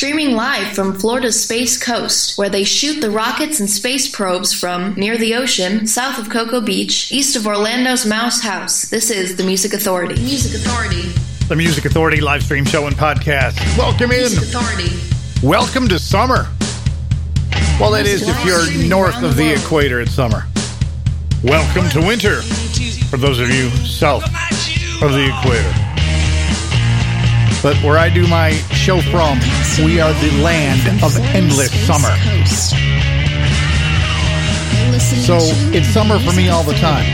streaming live from Florida's Space Coast, where they shoot the rockets and space probes from near the ocean, south of Cocoa Beach, east of Orlando's Mouse House. This is the Music Authority. Music Authority. The Music Authority live stream show and podcast. Welcome in. Music Authority. Welcome to summer. Well, that is if you're north of the equator, it's summer. Welcome to winter for those of you south of the equator. But where I do my show from, we are the land of endless summer. So it's summer for me all the time.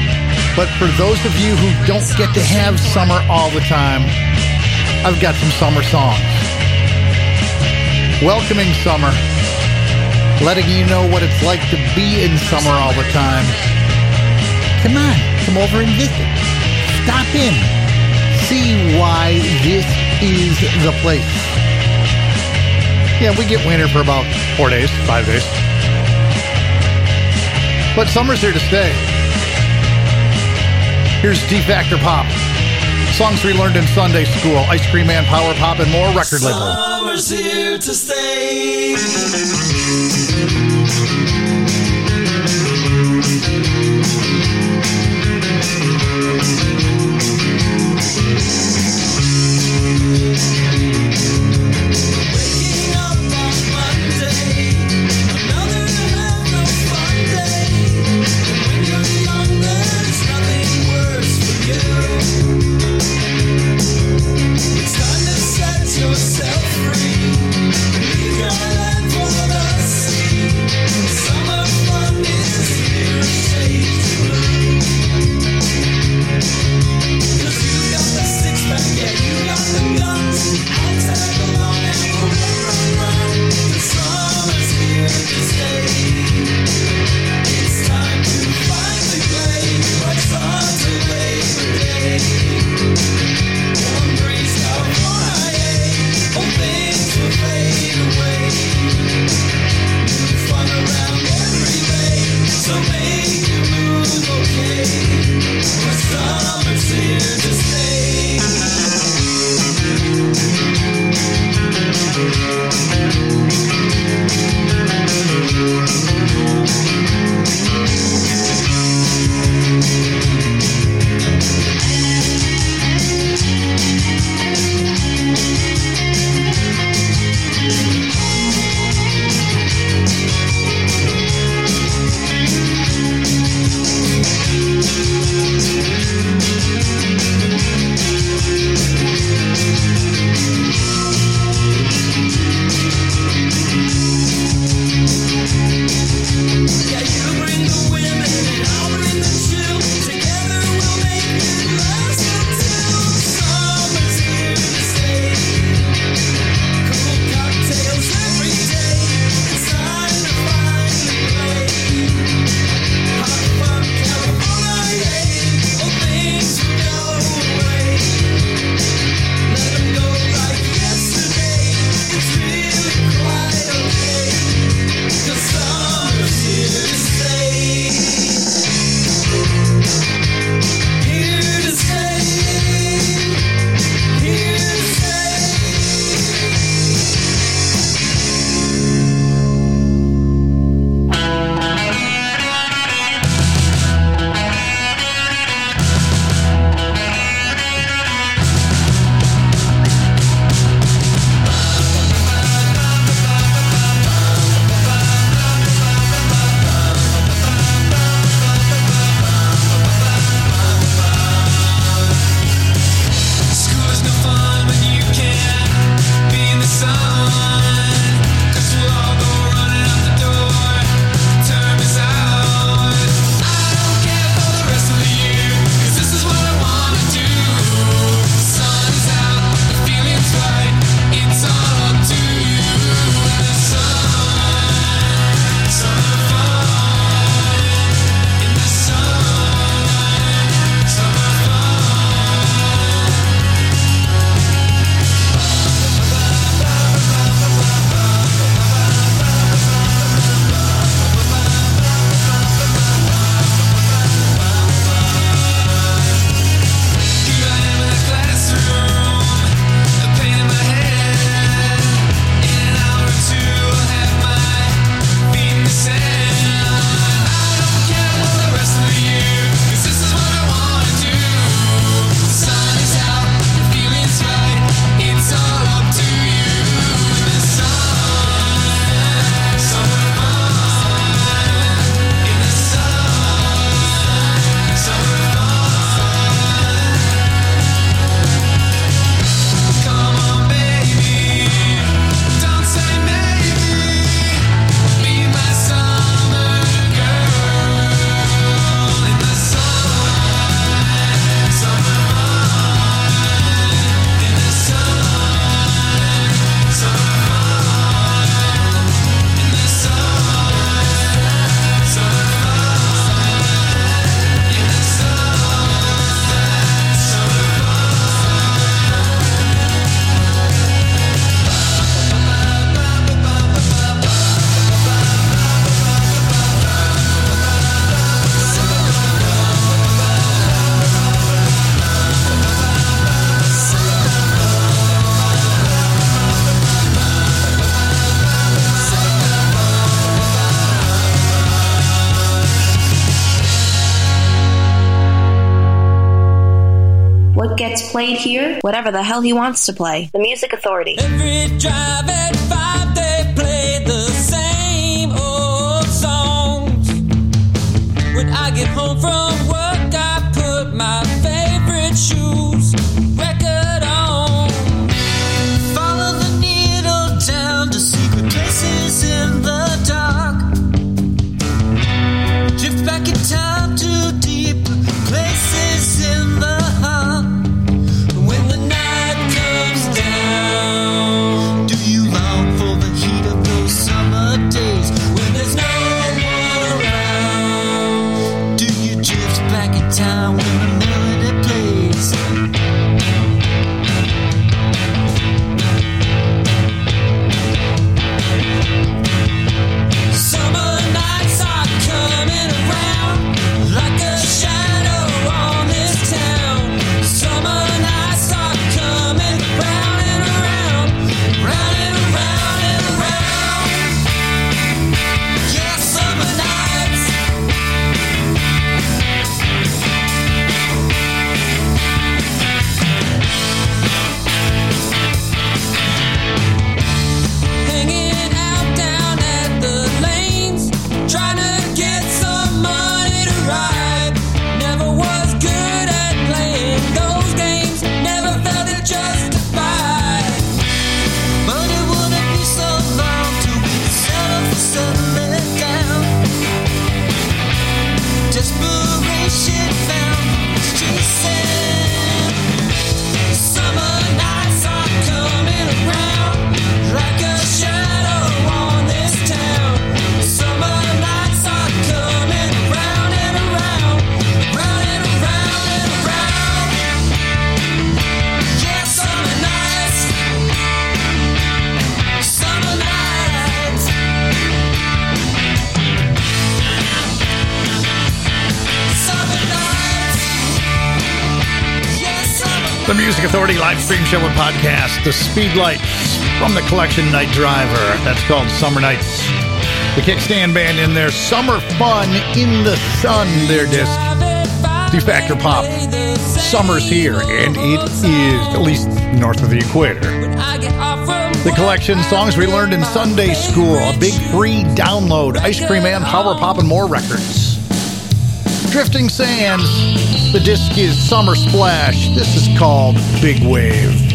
But for those of you who don't get to have summer all the time, I've got some summer songs. Welcoming summer, letting you know what it's like to be in summer all the time. Come on, come over and visit. Stop in. See why this is the place. Yeah, we get winter for about four days, five days. But summer's here to stay. Here's D Factor Pop. Songs we learned in Sunday school, Ice Cream Man, Power Pop, and more record label. Summer's here to stay. whatever the hell he wants to play. The Music Authority. podcast, The Speedlights from the collection Night Driver. That's called Summer Nights. The Kickstand Band in their Summer Fun in the Sun, their disc. Defactor Pop. Summer's here, and it is at least north of the equator. The collection songs we learned in Sunday school, a big free download, Ice Cream Man, Power Pop, and more records. Drifting Sands, the disc is Summer Splash. This is called Big Wave.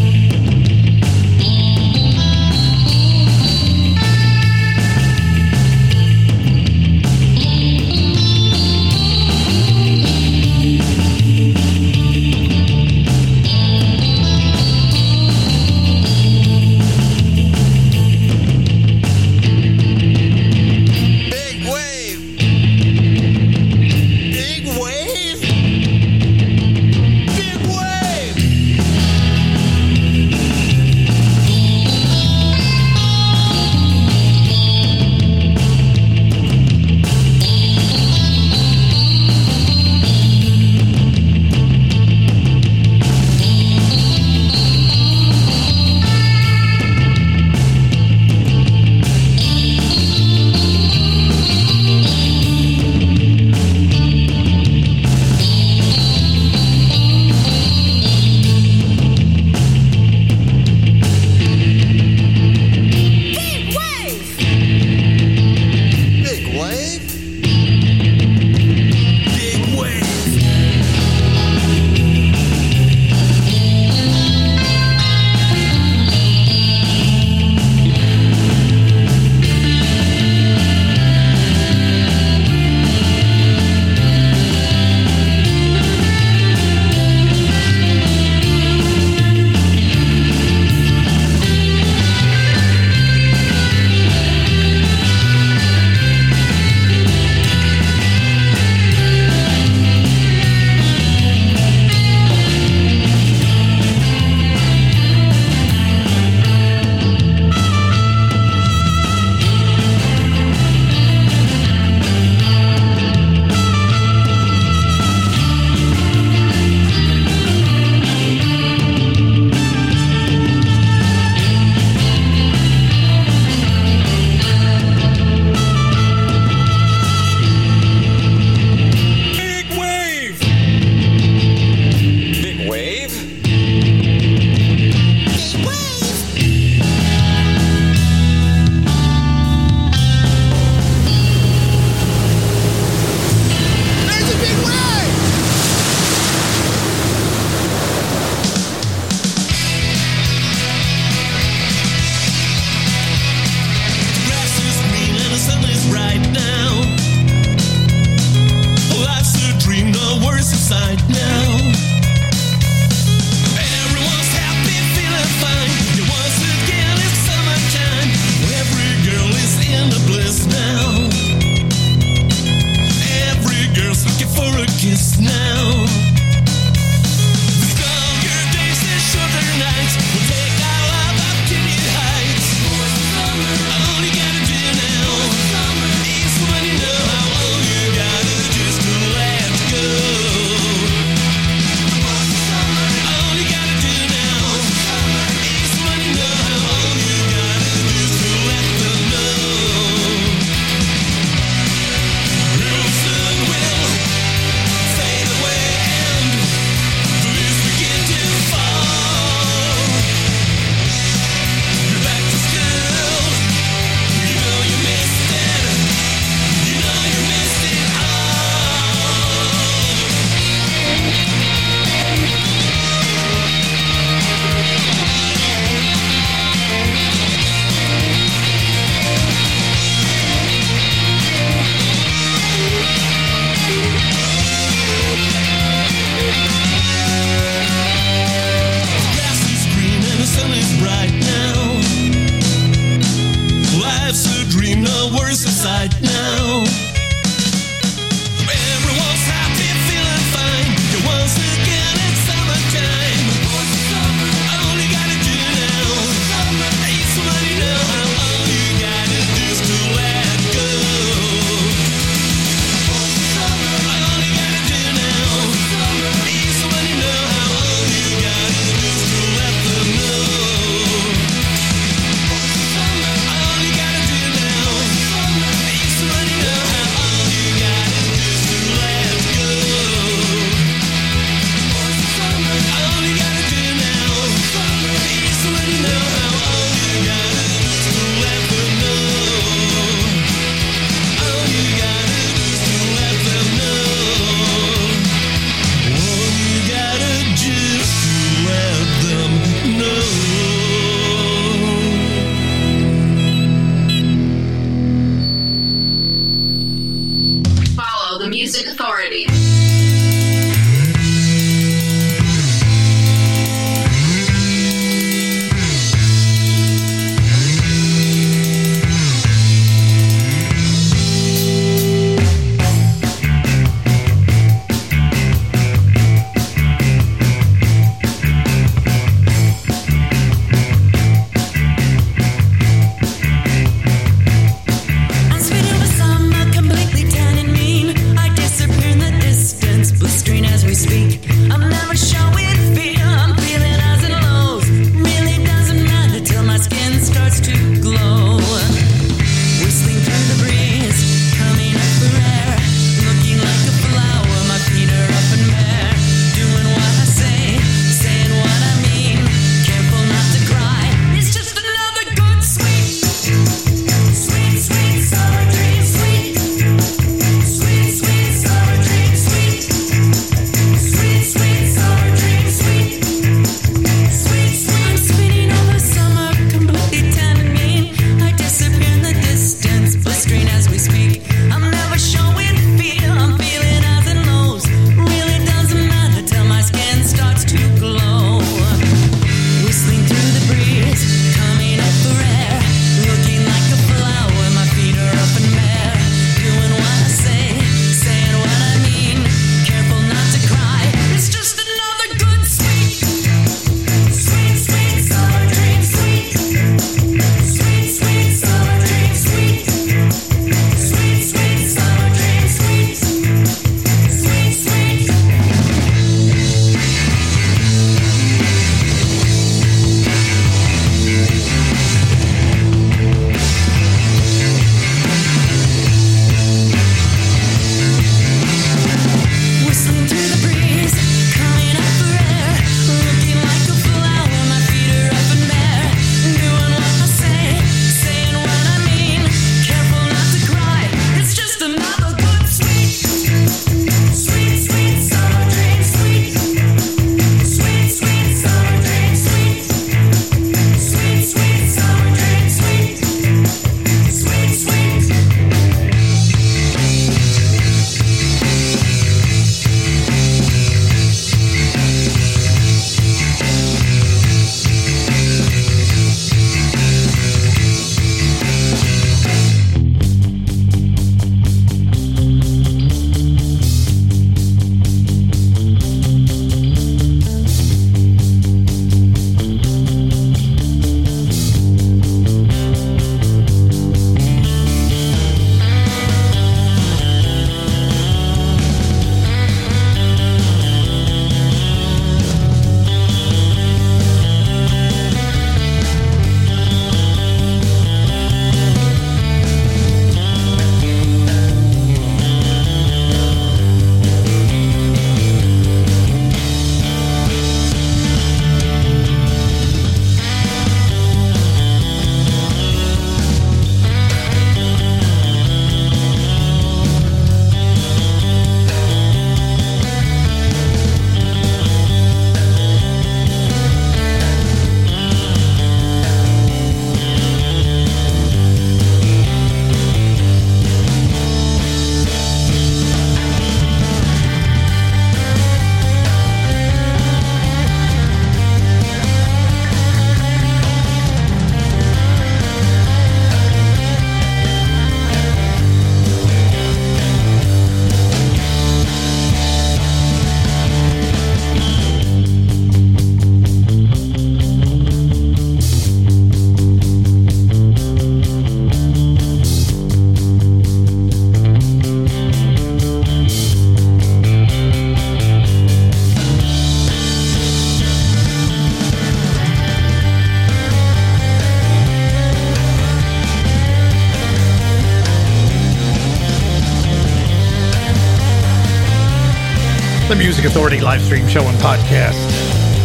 Authority live stream show and podcast.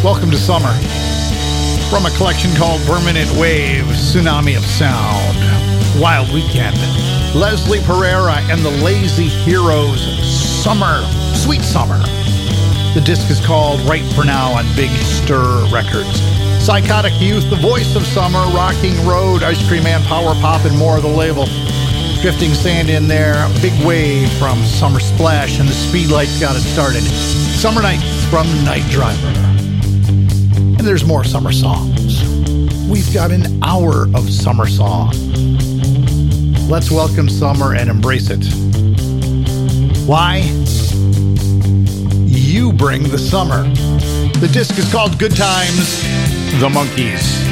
Welcome to summer from a collection called Permanent Wave Tsunami of Sound. Wild Weekend. Leslie Pereira and the Lazy Heroes Summer. Sweet Summer. The disc is called Right for Now on Big Stir Records. Psychotic Youth, The Voice of Summer, Rocking Road, Ice Cream Man, Power Pop, and more of the label. Drifting Sand in there, big wave from Summer Splash, and the Speed Lights got it started. Summer Nights from Night Driver. And there's more summer songs. We've got an hour of summer song. Let's welcome summer and embrace it. Why? You bring the summer. The disc is called Good Times, The Monkees.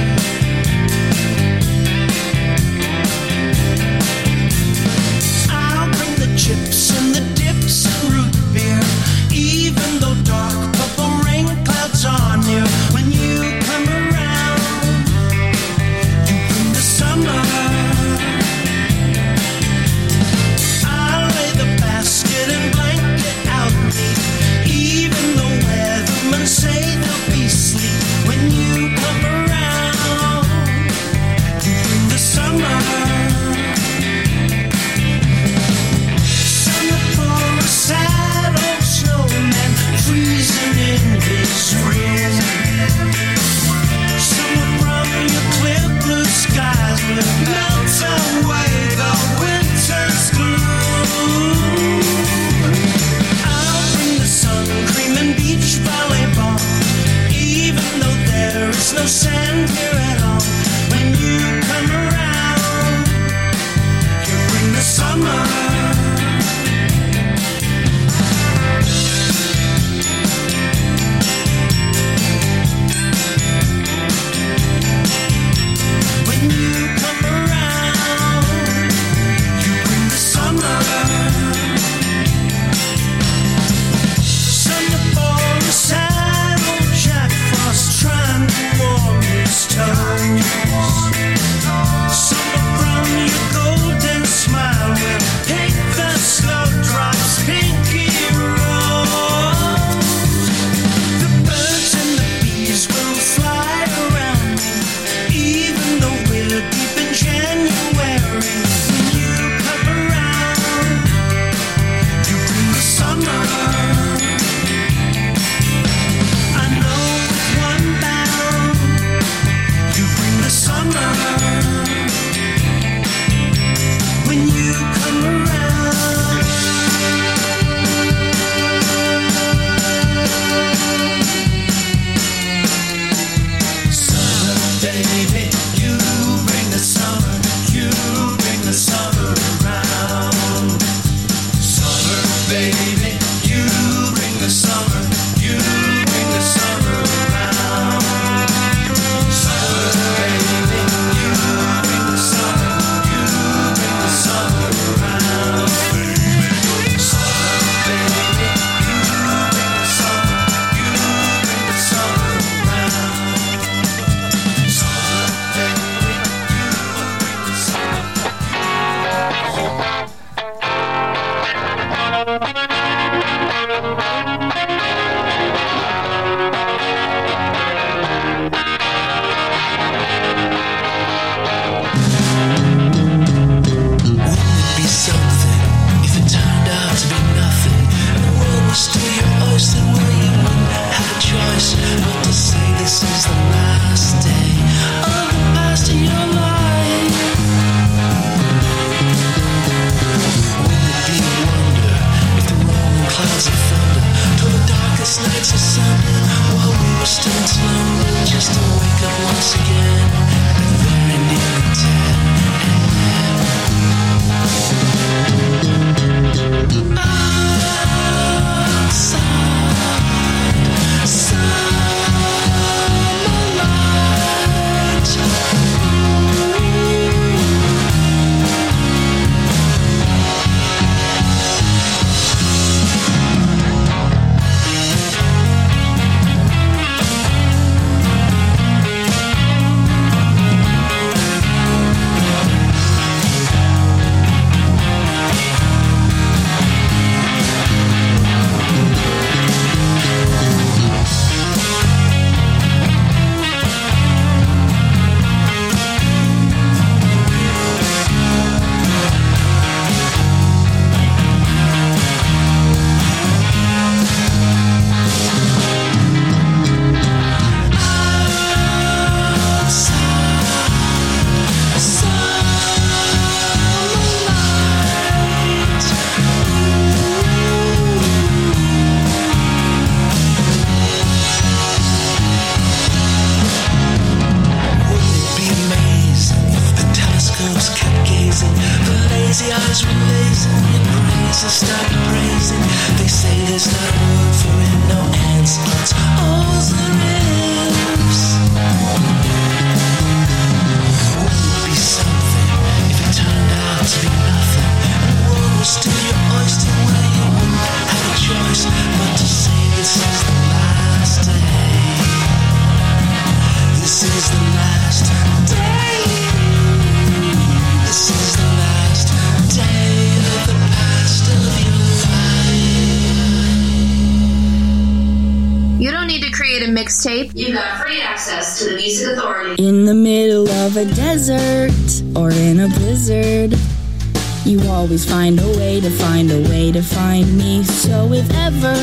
Always find a way to find a way to find me. So if ever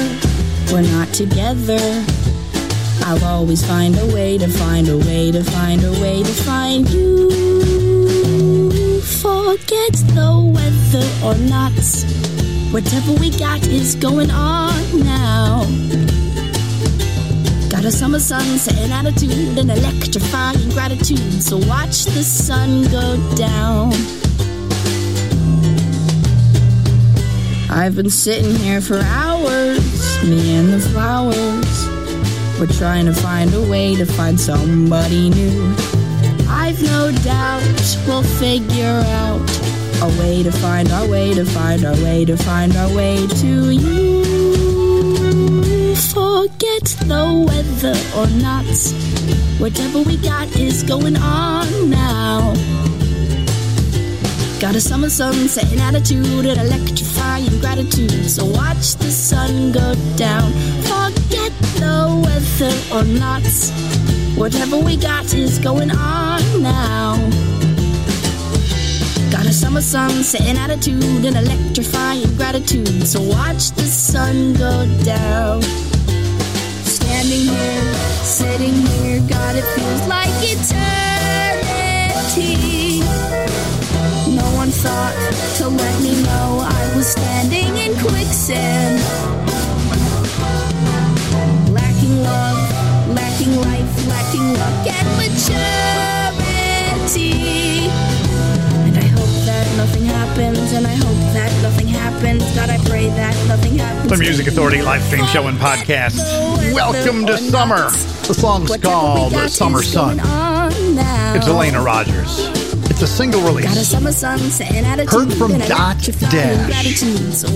we're not together, I'll always find a way to find a way to find a way to find you. Forget the weather or not. Whatever we got is going on now. Got a summer sun, setting attitude, and electrifying gratitude. So watch the sun go down. I've been sitting here for hours, me and the flowers. We're trying to find a way to find somebody new. I've no doubt we'll figure out a way to find our way to find our way to find our way to you. Forget the weather or not. Whatever we got is going on now. Got a summer sun, setting attitude, and electrifying gratitude. So watch the sun go down. Forget the weather or not. Whatever we got is going on now. Got a summer sun, setting attitude, and electrifying gratitude. So watch the sun go down. Standing here, sitting here, God, it feels like eternity. No one thought to let me know I was standing in quicksand. Lacking love, lacking life, lacking luck and maturity. And I hope that nothing happens, and I hope that nothing happens. God, I pray that nothing happens. The Music Authority live stream show and podcast. Welcome to summer. The song's called The Summer Sun. It's Elena Rogers. A single Got a release. summer sun, Heard from Dot Dash.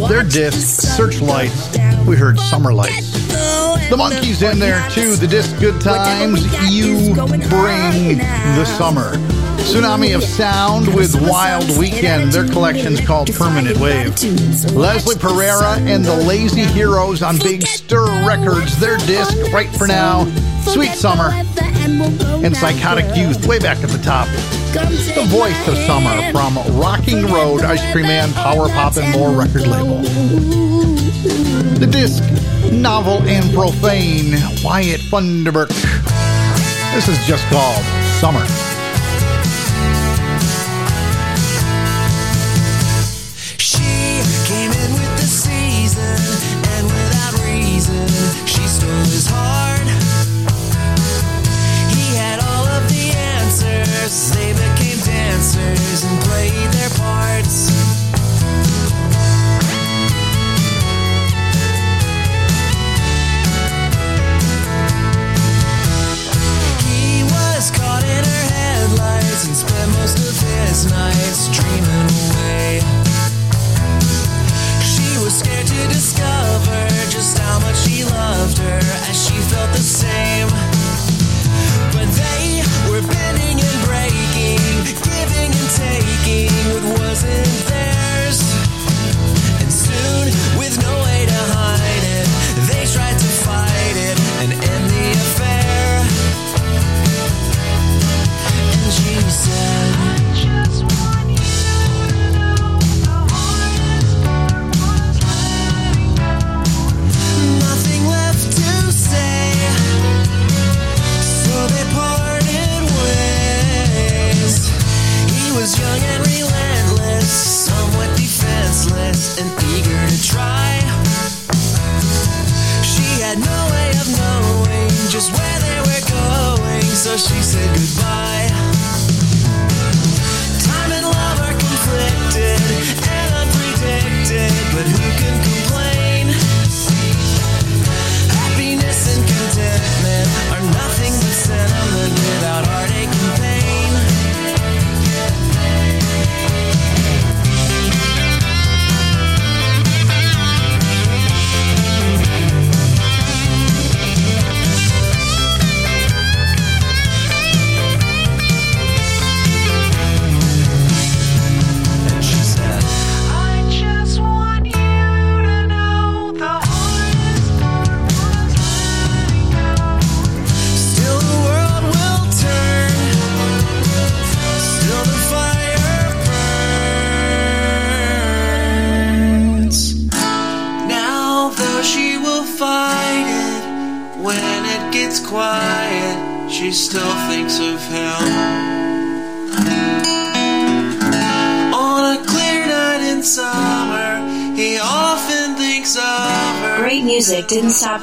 Their disc, Searchlights. We heard Summer Lights. The The Monkees in there too. The disc Good Times. You bring the summer. Tsunami of Sound with Wild Weekend. Their collection's called Permanent Wave. Leslie Pereira and the Lazy Heroes on Big Stir Records. Their disc right for now. Sweet Summer and Psychotic Youth way back at the top. The voice of summer from Rocking Road, Ice Cream Man, Power Pop, and More record label. The disc, novel and profane, Wyatt Funderburk. This is just called Summer.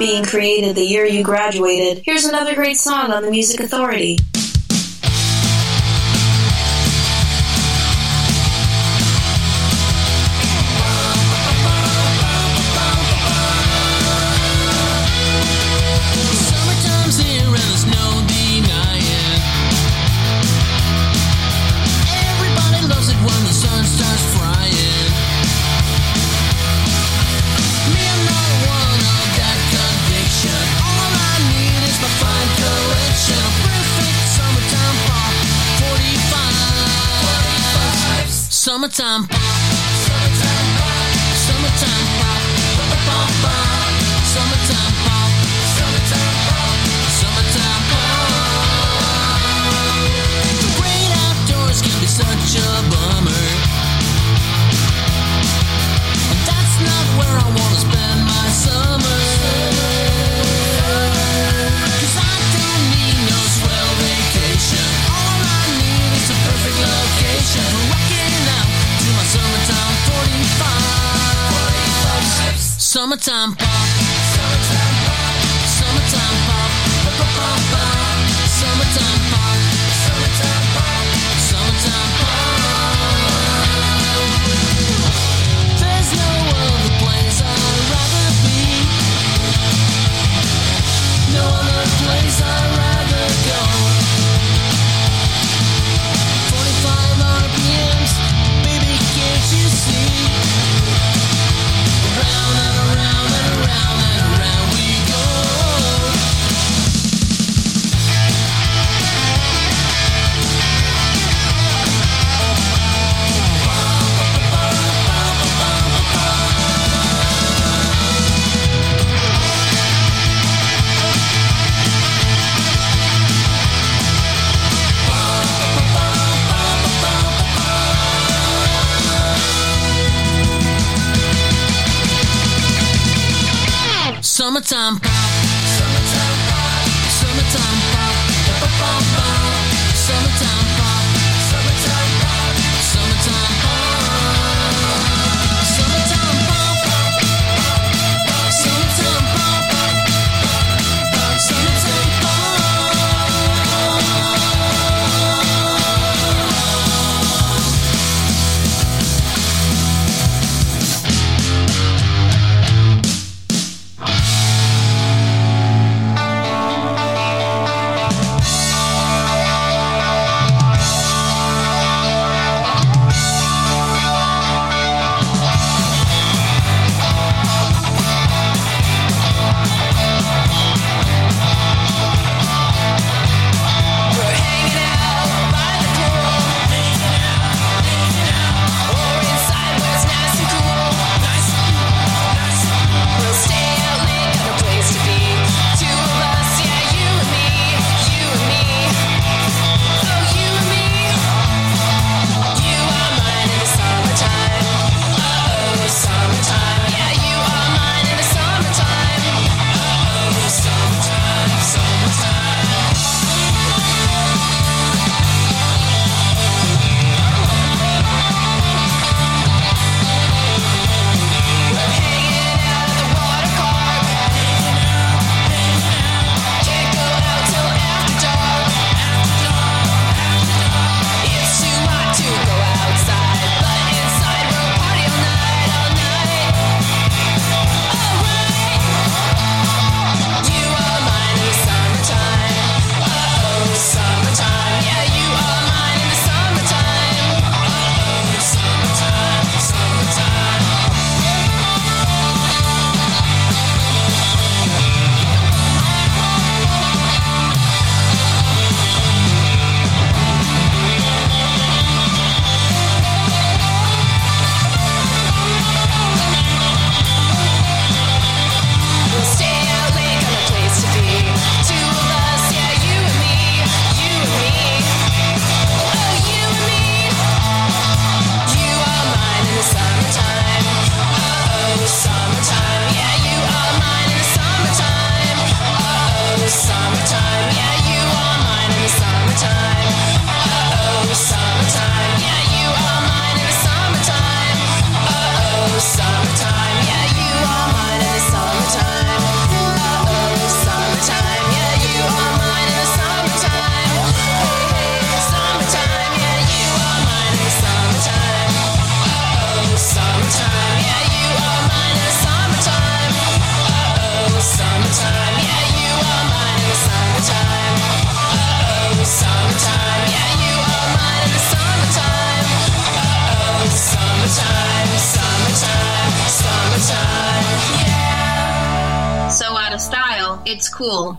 being created the year you graduated, here's another great song on the Music Authority. summertime. Сам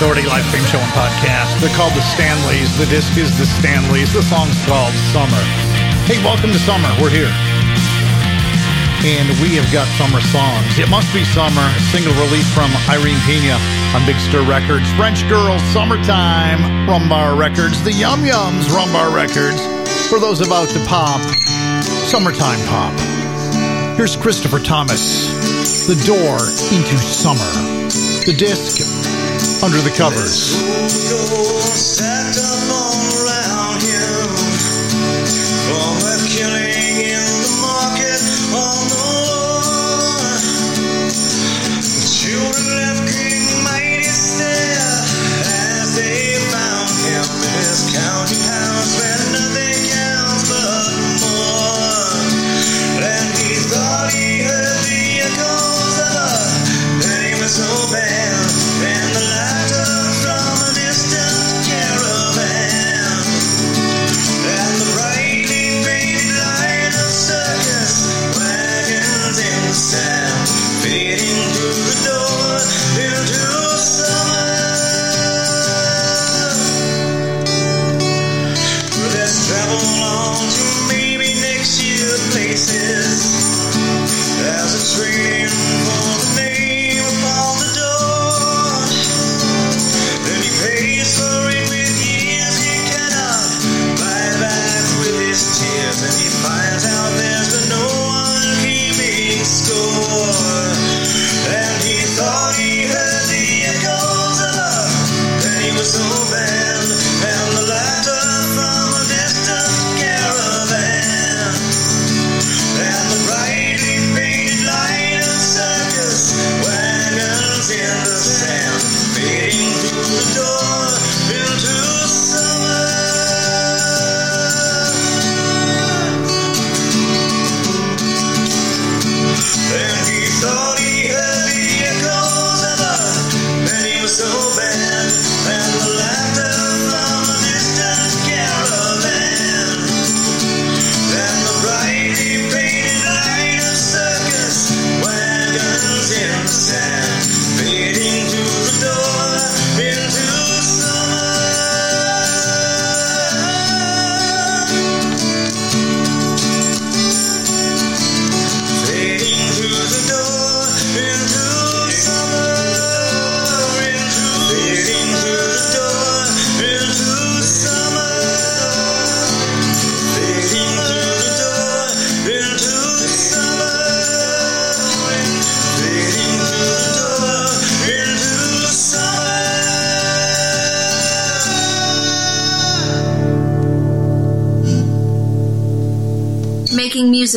Authority live stream show and podcast. They're called The Stanleys. The disc is The Stanleys. The song's called Summer. Hey, welcome to Summer. We're here. And we have got summer songs. It Must Be Summer, single release from Irene Pena on Big Stir Records. French Girls, Summertime, Rumbar Records. The Yum Yums, Rumbar Records. For those about to pop, Summertime Pop. Here's Christopher Thomas, The Door into Summer. The disc under the Covers.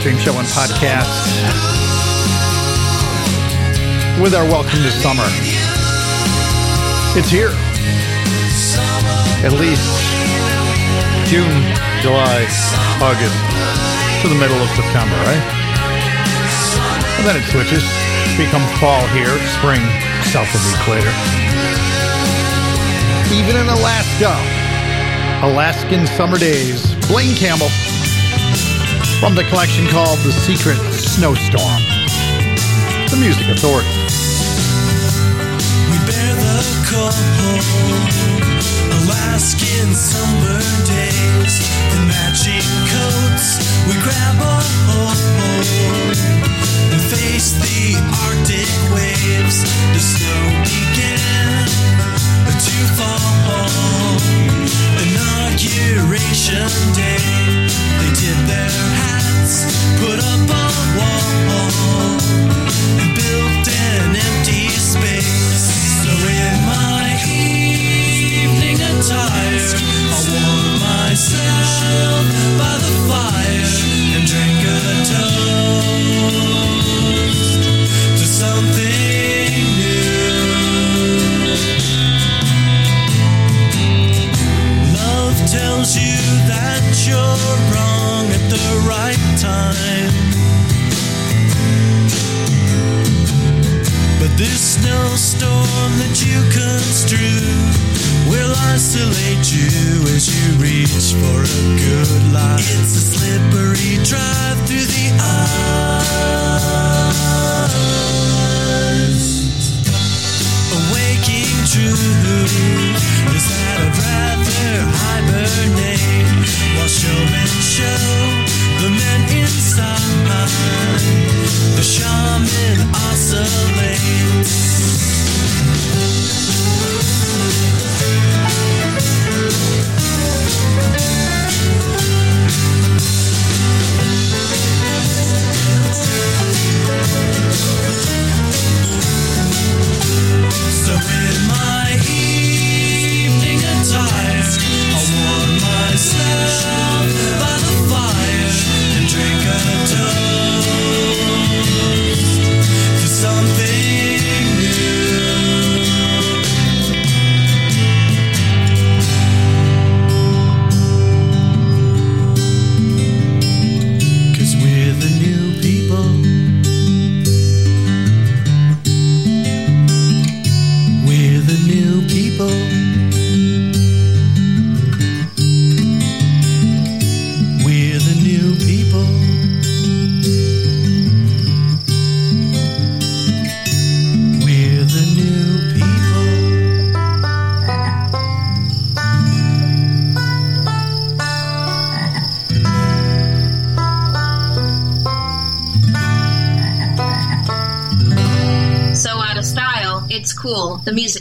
Dream Show and podcast with our welcome to summer. It's here. At least June, July, August, to the middle of September, right? And then it switches. Become fall here, spring south of the equator. Even in Alaska, Alaskan summer days. Blaine Campbell from the collection called The Secret Snowstorm. The Music Authority. We bear the cold, Alaskan summer days, in matching coats, we grab a hold and face the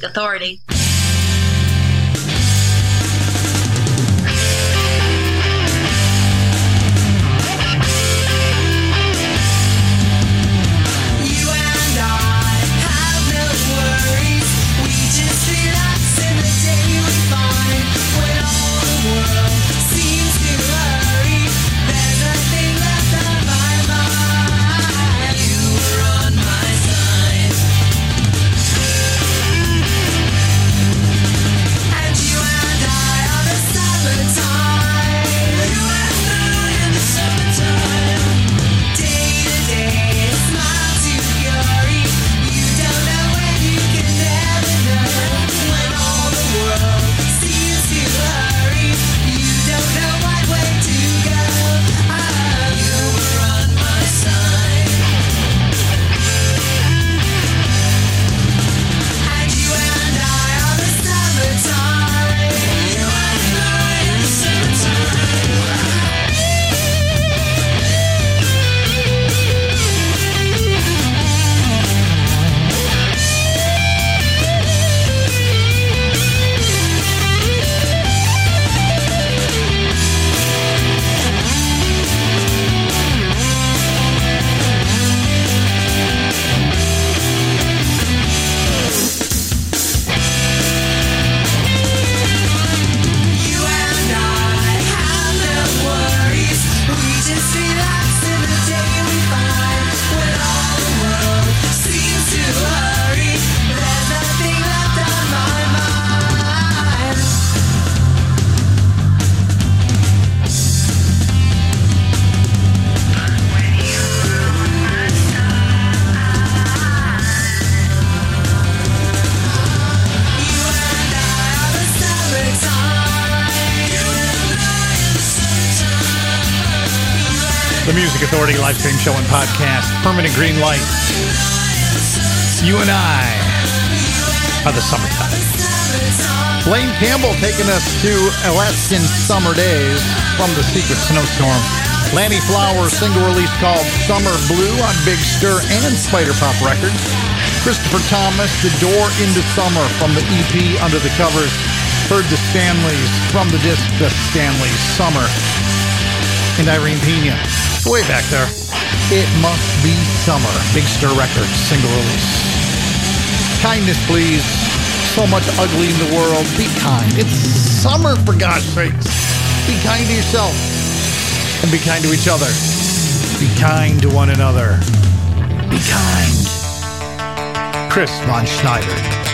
Authority. podcast, Permanent Green Light. You and I are the summertime. Blaine Campbell taking us to Alaskan summer days from the Secret Snowstorm. Lannie Flower single release called Summer Blue on Big Stir and Spyderpop Records. Christopher Thomas, The Door into Summer from the EP Under the Covers. Heard the Stanleys from the disc The Stanley Summer. And Irene Pena, way back there. It Must Be Summer. Big Stir Records, single release. Kindness, please. So much ugly in the world. Be kind. It's summer, for God's sakes. Be kind to yourself. And be kind to each other. Be kind to one another. Be kind. Chris von Sneidern.